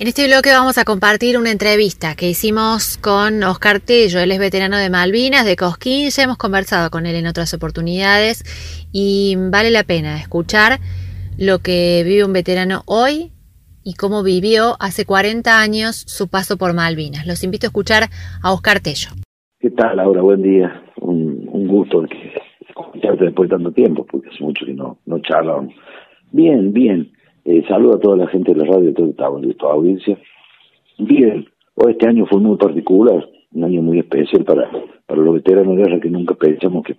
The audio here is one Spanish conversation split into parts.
En este bloque vamos a compartir una entrevista que hicimos con Oscar Tello, él es veterano de Malvinas, de Cosquín, ya hemos conversado con él en otras oportunidades y vale la pena escuchar lo que vive un veterano hoy y cómo vivió hace 40 años su paso por Malvinas. Los invito a escuchar a Oscar Tello. ¿Qué tal, Laura? Buen día. Un, gusto escucharte después de tanto tiempo, porque hace mucho que no, no charlamos. Bien, bien. Eh, saludo a toda la gente de la radio, de toda esta audiencia. Bien, hoy este año fue muy particular, un año muy especial para, para los veteranos de guerra que nunca pensamos que,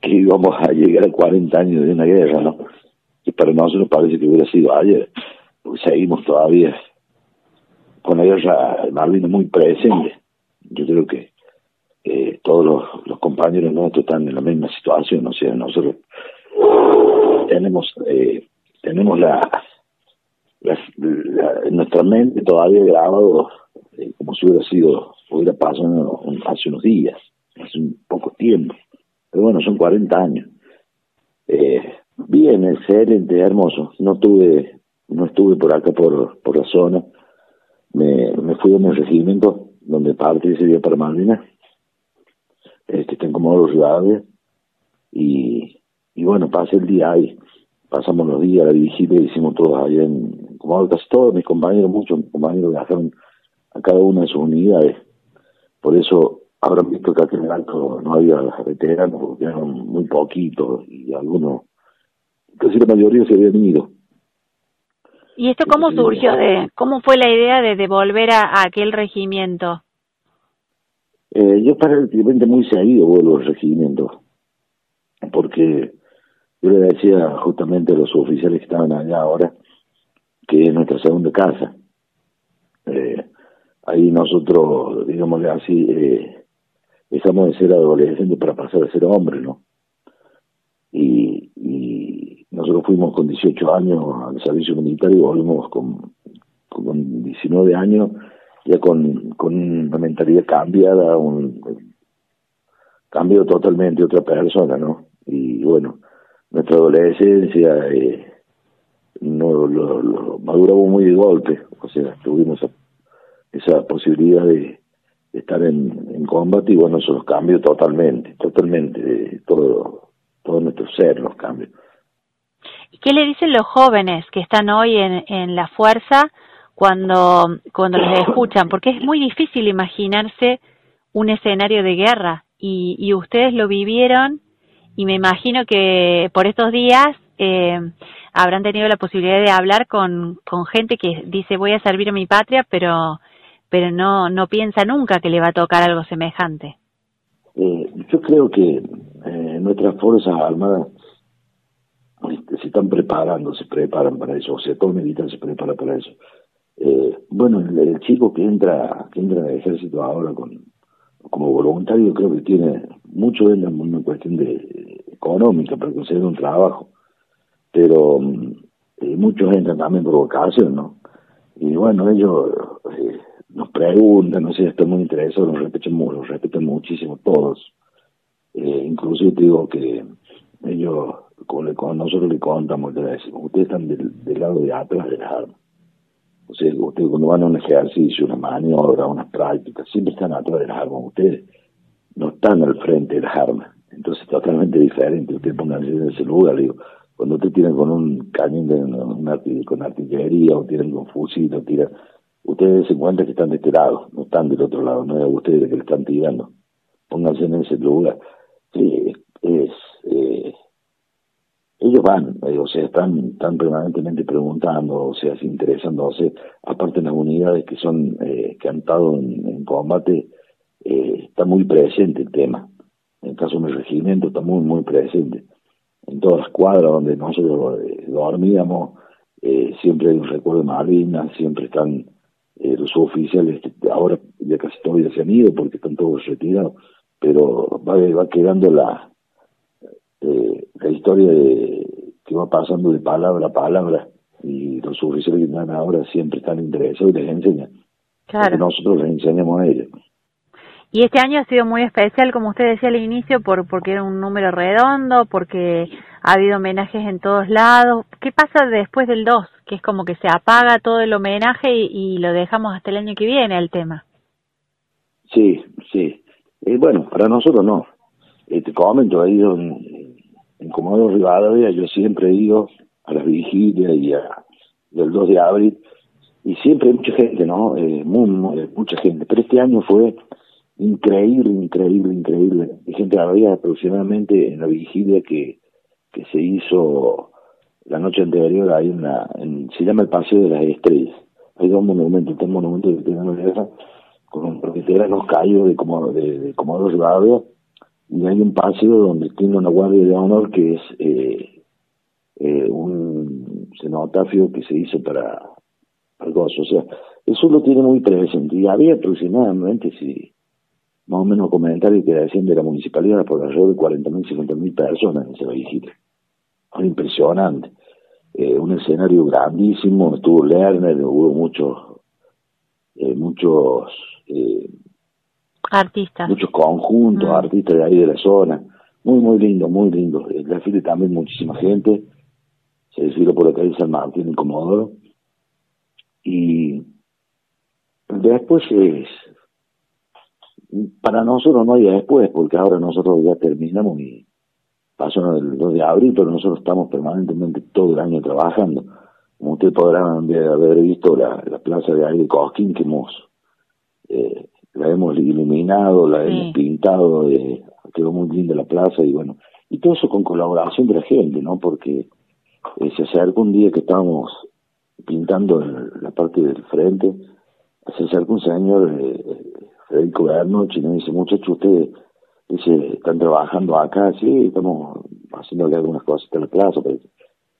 que íbamos a llegar a 40 años de una guerra, ¿no? Y para nosotros parece que hubiera sido ayer, seguimos todavía con la guerra de Malvinas muy presente. Yo creo que eh, todos los, los, compañeros nuestros están en la misma situación, o sea, nosotros tenemos eh, tenemos la en nuestra mente todavía grabado eh, como si hubiera sido, hubiera pasado hace unos días, hace un poco tiempo. Pero bueno, son 40 años. Eh, bien, excelente, hermoso. No tuve, no estuve por acá por, por la zona. Me, me fui a mi regimiento, donde parte ese día para Malvinas, este, está en Comodoro Rivadavia, y, y bueno, pasé el día ahí. Pasamos los días, la vigilia, hicimos todos allá en, como casi todos mis compañeros, muchos compañeros viajaron a cada una de sus unidades. Por eso habrán visto que aquí en el alto no había veteranos, porque eran muy poquitos y algunos, casi la mayoría se habían ido. ¿Y esto cómo surgió? de ¿Cómo fue la idea de devolver a, aquel regimiento? Eh, yo prácticamente muy seguido vuelvo al regimiento, porque yo le decía justamente a los oficiales que estaban allá ahora, que es nuestra segunda casa. Eh, ahí nosotros, digámosle así, eh, dejamos de ser adolescentes para pasar a ser hombres, ¿no? Y, y nosotros fuimos con 18 años al servicio militar y volvimos con, con 19 años ya con, con una mentalidad cambiada, un cambio totalmente otra persona, ¿no? Y bueno, nuestra adolescencia, eh, no lo, lo, maduramos muy de golpe, o sea, tuvimos esa, posibilidad de, estar en, combate y bueno, eso los cambió totalmente, totalmente, todo, todo nuestro ser los cambios. ¿Qué le dicen los jóvenes que están hoy en, en la fuerza cuando, cuando los escuchan? Porque es muy difícil imaginarse un escenario de guerra y, y ustedes lo vivieron y me imagino que por estos días eh, habrán tenido la posibilidad de hablar con, con gente que dice voy a servir a mi patria, pero, pero no, no piensa nunca que le va a tocar algo semejante. Eh, yo creo que eh, nuestras Fuerzas Armadas este, se están preparando, se preparan para eso, o sea, todo militar se prepara para eso. Eh, bueno, el, chico que entra que entra al ejército ahora con como voluntario creo que tiene mucho de una cuestión de económica para conseguir un trabajo pero eh, muchos entran también por vocación, ¿no? Y bueno, ellos eh, nos preguntan, no sé, están muy interesados, nos respetan, los respetan muchísimo todos. Eh, inclusive te digo que ellos, como, nosotros le contamos, le decimos, ustedes están del, del, lado de atrás de las armas. O sea, ustedes cuando van a un ejercicio, una maniobra, unas prácticas, siempre están atrás de las. Ustedes no están al frente de las armas. Entonces, totalmente diferente. Ustedes pongan en ese lugar, digo, cuando te tiran con un cañón de con artillería o tiran con fusil o tiran ustedes se encuentran que están de este lado no están del otro lado no es a ustedes que le están tirando. Pónganse en ese lugar. Sí es eh, ellos van eh, o sea están están permanentemente preguntando o sea interesándose aparte en las unidades que son eh, que han estado en, combate eh, está muy presente el tema. En el caso de mi regimiento está muy muy presente en todas las cuadras donde nosotros eh, dormíamos, eh, siempre hay un recuerdo de Malvinas, siempre están eh, los oficiales, ahora ya casi todos ya se han ido porque están todos retirados, pero va, va quedando la, la historia de, que va pasando de palabra a palabra y los oficiales que están ahora siempre están interesados y les enseñan. Claro. nosotros les enseñamos a ellos. Y este año ha sido muy especial, como usted decía al inicio, por porque era un número redondo, porque ha habido homenajes en todos lados. ¿Qué pasa después del 2? Que es como que se apaga todo el homenaje y, lo dejamos hasta el año que viene el tema. Sí, sí. Eh, bueno, para nosotros no. Eh, te comento, ido en, en Comodoro Rivadavia, yo siempre he ido a las vigilias y a, del 2 de abril, y siempre hay mucha gente, ¿no? Eh, mucha gente. Pero este año fue increíble, increíble, increíble. Gente había aproximadamente en la vigilia que, que se hizo la noche anterior, hay en, se llama el Paseo de las Estrellas. Hay dos monumentos, tres monumentos de Primera Guerra, con los caídos de Comodoro, de, de Comodoro Rivadavia, y hay un paseo donde tiene una guardia de honor que es eh, eh, un cenotafio que se hizo para, algo O sea, eso lo tiene muy presente. Y había aproximadamente, si más o menos comentarios que decían de la municipalidad, por alrededor de 40.000, 50.000 personas en ese vigilio. Impresionante. Eh, un escenario grandísimo, estuvo Lerner, hubo muchos, eh, muchos eh, artistas. Muchos conjuntos, mm. artistas de ahí de la zona. Muy, muy lindo, muy lindo. El desfile también muchísima gente. Se desfiló por la calle San Martín en Comodoro. Y después es, para nosotros no hay después, porque ahora nosotros ya terminamos y pasó el 2 de abril, pero nosotros estamos permanentemente todo el año trabajando. Como ustedes podrán haber visto la, la plaza de aire Cosquín que hemos, eh, la hemos iluminado, la hemos pintado, eh, quedó muy linda la plaza y bueno, y todo eso con colaboración de la gente, ¿no? Porque eh, se acerca un día que estábamos pintando la parte del frente, se acerca un señor, eh, Federico Bernoch, y me dice, muchachos, ustedes dice, están trabajando acá, sí, estamos haciéndole algunas cosas en la plaza, pero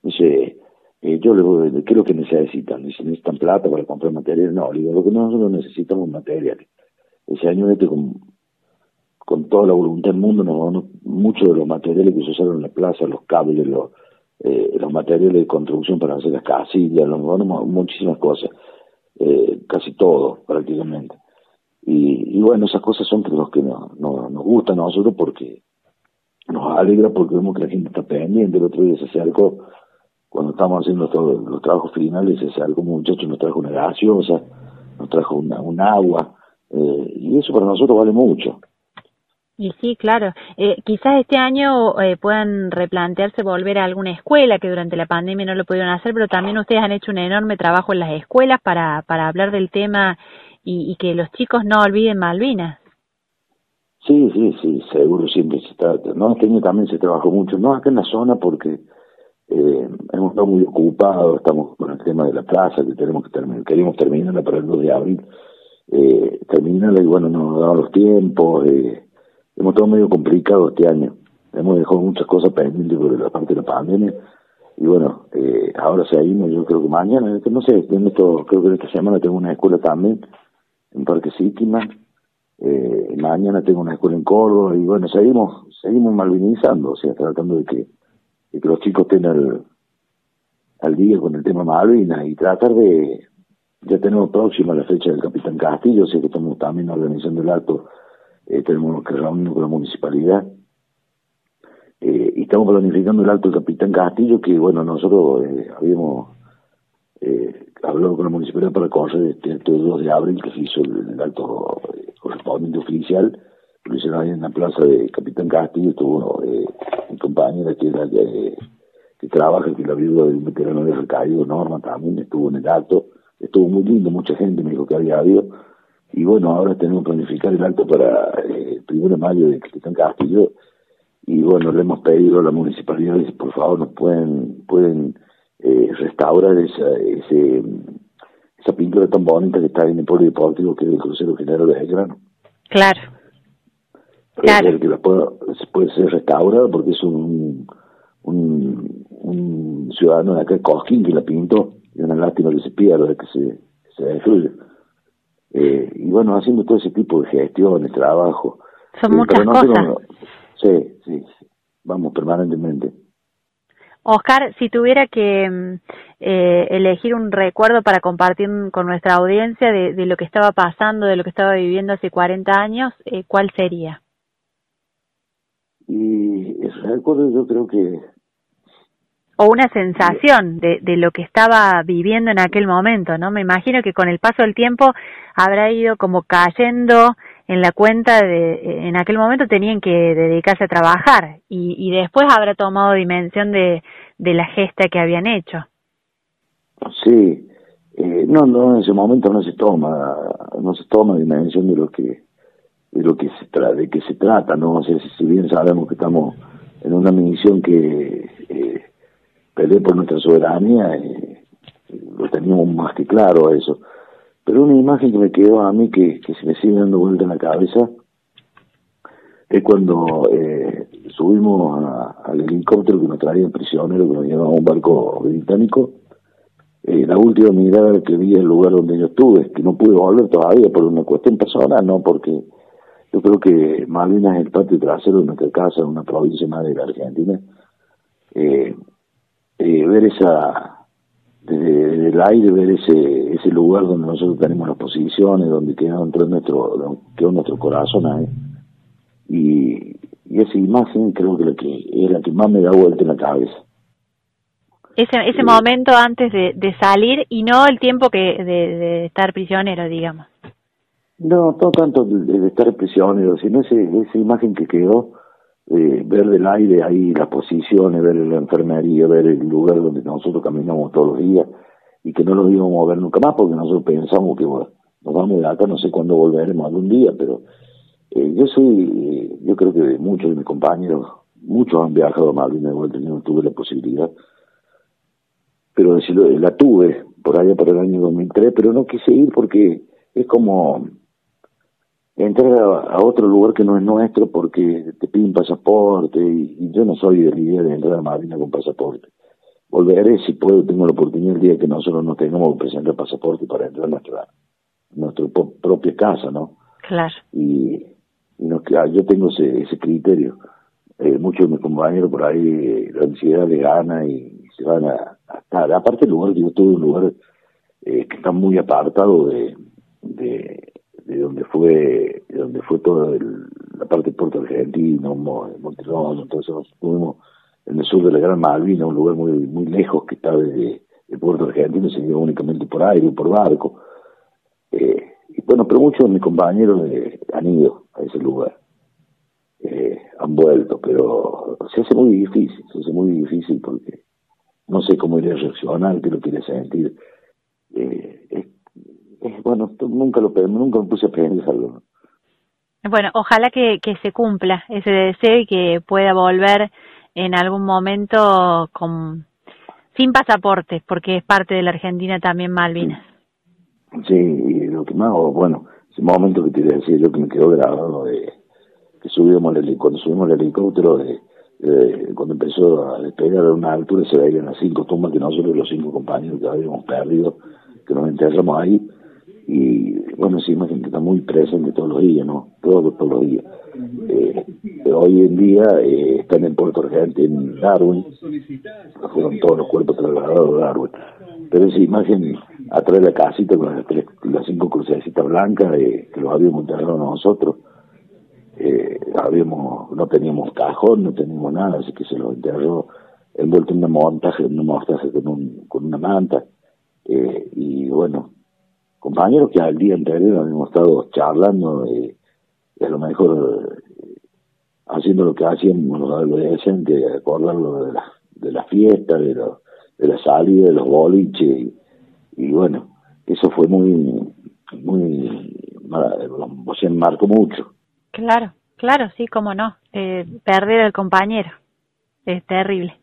dice, eh, yo le ¿qué es lo que necesitan? ¿necesitan plata para comprar materiales? No, le digo, lo que nosotros necesitamos materiales. Ese año este con, con toda la voluntad del mundo nos muchos de los materiales que se usaron en la plaza, los cables, los eh, los materiales de construcción para hacer las casillas, los, muchísimas cosas, eh, casi todo prácticamente. Y, y, bueno, esas cosas son los que no, no, nos gustan a nosotros porque nos alegra porque vemos que la gente está pendiente. El otro día se acercó, cuando estábamos haciendo los trabajos finales, se acercó un muchacho, nos trajo una gaseosa, nos trajo un agua, eh, y eso para nosotros vale mucho. Y sí, claro. Eh, quizás este año eh, puedan replantearse volver a alguna escuela que durante la pandemia no lo pudieron hacer, pero también ustedes han hecho un enorme trabajo en las escuelas para, para hablar del tema y, y que los chicos no olviden Malvinas. Sí, sí, sí, seguro siempre se está. No, este año también se trabajó mucho, no acá en la zona porque eh, hemos estado muy ocupados, estamos con el tema de la plaza que tenemos que terminar, queremos terminarla para el 2 de abril, eh, terminarla y bueno, nos han dado los tiempos. Eh, hemos estado medio complicado este año. Hemos dejado muchas cosas pendientes por la parte de la pandemia. Y bueno, eh, ahora seguimos, yo creo que mañana, no sé, en esto, creo que esta semana tengo una escuela también en Parque Sítima. Eh, mañana tengo una escuela en Córdoba y bueno, seguimos seguimos malvinizando, o sea, tratando de que, de que los chicos estén al, al día con el tema Malvinas y tratar de, ya tenemos próxima la fecha del Capitán Castillo, o sea que estamos también organizando el acto eh, tenemos que reunirnos con la municipalidad eh, y estamos planificando el alto del capitán Castillo que bueno nosotros eh, habíamos eh, hablado con la municipalidad para correr este, este 2 de abril que se hizo el, alto eh, correspondiente oficial. Lo hicieron ahí en la plaza de Capitán Castillo estuvo eh, mi compañera que era que trabaja que la viuda de un veterano de recaído Norma también estuvo en el alto estuvo muy lindo mucha gente me dijo que había habido. Y bueno, ahora tenemos que planificar el acto para eh, el primero de mayo de Cristian Castillo. Y bueno, le hemos pedido a la municipalidad por favor nos pueden pueden eh, restaurar esa, ese, esa pintura tan bonita que está en el polideportivo que es el crucero general de Belgrano. Claro. Claro. Que la pueda, puede ser restaurada porque es un, un, un ciudadano de acá, Cosquín, que la pintó y una lástima que se pierda, que se, se destruya. Eh, y bueno, haciendo todo ese tipo de gestiones, trabajo. Son muchas cosas. sí, sí, vamos permanentemente. Oscar, si tuviera que mm, eh, elegir un recuerdo para compartir con nuestra audiencia de, de, lo que estaba pasando, de lo que estaba viviendo hace 40 años, eh, ¿cuál sería? Y ese recuerdo yo creo que... O una sensación de, de lo que estaba viviendo en aquel momento, ¿no? Me imagino que con el paso del tiempo habrá ido como cayendo en la cuenta de, en aquel momento tenían que dedicarse a trabajar y, después habrá tomado dimensión de, de la gesta que habían hecho. Sí, eh, no, no, en ese momento no se toma, no se toma dimensión de lo que, de lo que se trata, de que se trata, ¿no? O sea, si bien sabemos que estamos en una misión que eh, pelea por nuestra soberanía, eh, lo teníamos más que claro eso pero una imagen que me quedó a mí que, que se me sigue dando vuelta en la cabeza es cuando eh, subimos al helicóptero que nos traía prisionero, que nos llevaba a un barco británico. Eh, la última mirada que vi el lugar donde yo estuve, que no pude volver todavía por una cuestión personal, no porque yo creo que Malvinas es el patio trasero de nuestra casa, una provincia más de la Argentina. Eh, eh, ver esa desde, el aire ver ese ese lugar donde nosotros tenemos las posiciones, donde quedó dentro nuestro quedó nuestro corazón ahí. Y, y esa imagen creo que, la que es la que más me da vuelta en la cabeza. Ese, ese momento antes de, de salir y no el tiempo que de, de estar prisionero, digamos. No, no tanto de, de estar prisionero, sino ese, esa imagen que quedó eh, ver del aire ahí las posiciones, ver la enfermería, ver el lugar donde nosotros caminamos todos los días y que no lo íbamos a ver nunca más porque nosotros pensamos que bueno, nos vamos de acá, no sé cuándo volveremos algún día, pero eh, yo soy, yo creo que muchos de mis compañeros, muchos han viajado a Malvinas de vuelta, no tuve la posibilidad, pero decirlo, la tuve por allá por el año 2003, pero no quise ir porque es como entrar a, otro lugar que no es nuestro porque te piden pasaporte y, yo no soy de la idea de entrar a Marina con pasaporte. Volveré si puedo, tengo la oportunidad el día que nosotros no tengamos que presentar pasaporte para entrar a nuestra, nuestra propia casa, ¿no? Claro. Y, y ah, yo tengo ese, ese criterio. Eh, muchos de mis compañeros por ahí, la ansiedad le gana y se van a, estar. Aparte el lugar que yo estuve, un lugar eh, que está muy apartado de, de de donde fue de donde fue toda la parte de Puerto Argentino, Monterrey, entonces estuvimos en el sur de la Gran Malvina, un lugar muy muy lejos que está desde Puerto Argentino, se iba únicamente por aire, por barco. Eh, y bueno, pero muchos de mis compañeros han ido a ese lugar, eh, han vuelto, pero se hace muy difícil, se hace muy difícil porque no sé cómo iré a reaccionar, qué lo quiere sentir. Eh, eh, bueno, nunca lo nunca me puse a pensarlo. Bueno, ojalá que, que se cumpla ese deseo y que pueda volver en algún momento con sin pasaporte, porque es parte de la Argentina también Malvinas. Sí, y lo que más, bueno, ese momento que te iba a decir yo que me quedó grabado de que subimos el, cuando subimos el helicóptero de, cuando empezó a despegar a una altura se veían las cinco tumbas que nosotros los cinco compañeros que habíamos perdido que nos enterramos ahí y bueno, esa imagen que está muy presente todos los días, ¿no? Todos, todos los días. Eh, hoy en día eh, están en Puerto Argentino, en Darwin, fueron todos los cuerpos trasladados a Darwin. Pero esa imagen atrás de la casita con las, tres, las cinco crucecitas blancas eh, que los habíamos enterrado nosotros, eh, habíamos, no teníamos cajón, no teníamos nada, así que se los enterró envuelto en una montaje, en una montaje con, un, con una manta. Eh, y bueno, compañeros que al día anterior habíamos estado charlando y, a lo mejor eh, haciendo lo que hacíamos los adolescentes, acordarlo de la, de la fiesta, de, lo, de la salida, de los boliches, y, bueno, eso fue muy, muy, o sea, marcó mucho. Claro, claro, sí, cómo no, eh, perder al compañero, es terrible.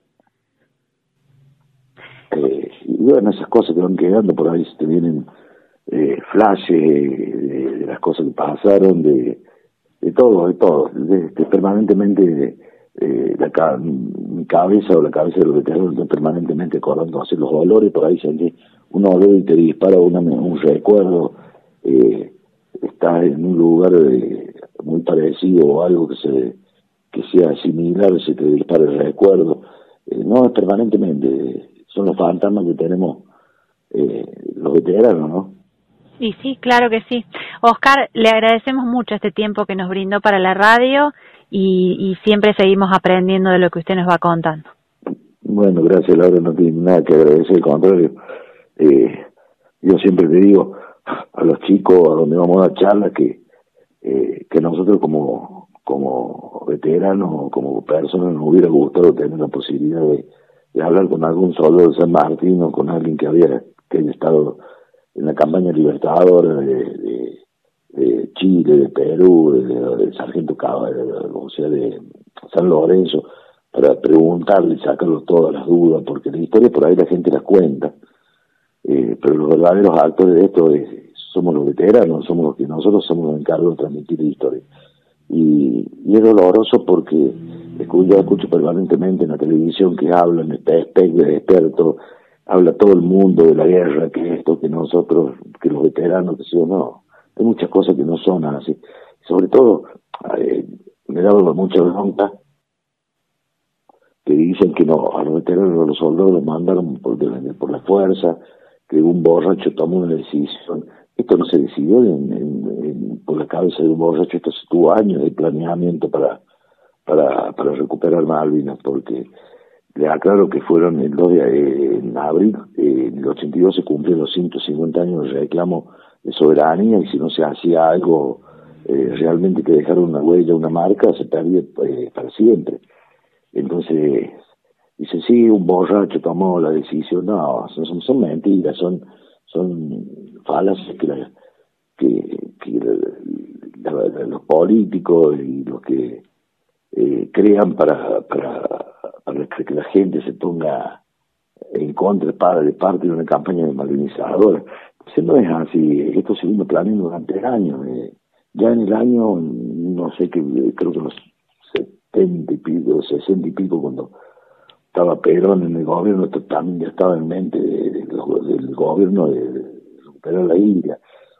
Eh, y bueno, esas cosas que van quedando por ahí, se te vienen eh, flashes de, las cosas que pasaron, de, de todo, de todo. De, permanentemente eh, la, mi cabeza o la cabeza de los veteranos está permanentemente acordando hacer los dolores, por ahí sentí un olor y te dispara una, un recuerdo, eh, estás en un lugar muy parecido o algo que se que sea similar, se te dispara el recuerdo. eh, no es permanentemente, son los fantasmas que tenemos eh, los veteranos, ¿no? Y sí, claro que sí. Oscar, le agradecemos mucho este tiempo que nos brindó para la radio y, siempre seguimos aprendiendo de lo que usted nos va contando. Bueno, gracias Laura, no tiene nada que agradecer, al contrario. Eh, yo siempre te digo a los chicos a donde vamos a charlas que, eh, que nosotros como, como veteranos, como personas, nos hubiera gustado tener la posibilidad de, hablar con algún soldado de San Martín o con alguien que había que haya estado en la campaña libertadora de, de, Chile, de Perú, de, Sargento o sea, de San Lorenzo, para preguntarle sacarle todas las dudas, porque la historia por ahí la gente las cuenta, eh, pero los verdaderos actores de esto somos los veteranos, somos los que nosotros somos los encargados de transmitir la historia. Y, y es doloroso porque yo escucho permanentemente en la televisión que hablan de expertos, habla todo el mundo de la guerra, que esto, que nosotros, que los veteranos, que si no, hay muchas cosas que no son así. Sobre todo, eh, me dado mucha bronca que dicen que no, a los veteranos, los soldados los mandaron por, por la fuerza, que un borracho tomó una decisión. Esto no se decidió en, por la cabeza de un borracho, esto se tuvo años de planeamiento para, para, para recuperar Malvinas, porque le aclaro que fueron el 2 de en abril, en el 82 se cumplieron los 150 años de reclamo de soberanía y si no se hacía algo eh, realmente que dejar una huella, una marca, se perdía eh, para siempre. Entonces, dice, sí, un borracho tomó la decisión. No, son, son mentiras, son, son falaces que, que, que los políticos y los que eh, crean para, para para que la gente se ponga en contra de parte de una campaña de malvinizadora. Pues no es así, esto se vino planeando durante años. Eh. Ya en el año, no sé, qué, creo que los 70 y pico, 60 y pico, cuando estaba Perón en el gobierno, esto también ya estaba en mente del gobierno de, recuperar la India.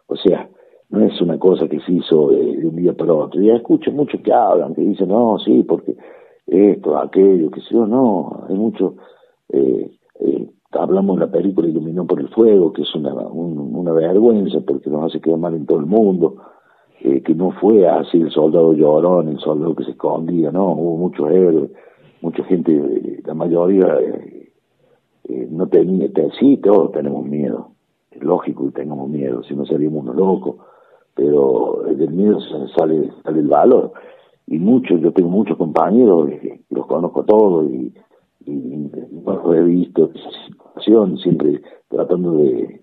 O sea, no es una cosa que se hizo de, un día para otro. Ya escucho mucho que hablan, que dicen, no, sí, porque esto, aquello, que sé yo, no, hay mucho, eh, eh, hablamos de la película Iluminó por el Fuego, que es una, una vergüenza porque nos hace quedar mal en todo el mundo, eh, que no fue así el soldado llorón, el soldado que se escondía, no, hubo muchos héroes, mucha gente, la mayoría no tenía, sí, todos tenemos miedo, es lógico que tengamos miedo, si no seríamos unos locos, pero del miedo sale, sale el valor y muchos, yo tengo muchos compañeros, los conozco todos y, y, he visto esa situación, siempre tratando de,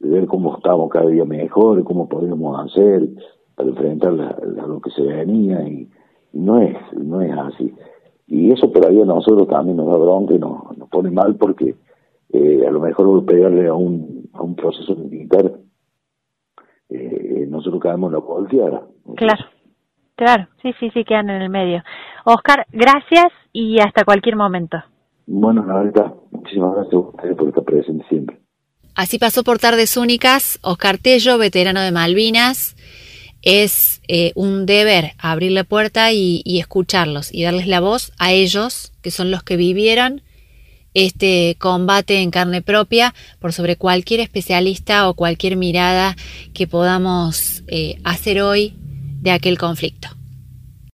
ver cómo estamos cada día mejor, cómo podemos hacer para enfrentar a lo que se venía y, no es no es así. Y eso por ahí a nosotros también nos da bronca y nos, nos pone mal porque eh, a lo mejor pegarle a un, a un proceso militar, eh, nosotros caemos en la volteada. Claro. Claro, sí, sí, sí, quedan en el medio. Oscar, gracias y hasta cualquier momento. Bueno, la verdad, muchísimas gracias a ustedes por estar presentes siempre. Así pasó por Tardes Únicas, Oscar Tello, veterano de Malvinas. Es eh, un deber abrir la puerta y, y escucharlos y darles la voz a ellos, que son los que vivieron este combate en carne propia por sobre cualquier especialista o cualquier mirada que podamos eh, hacer hoy de aquel conflicto.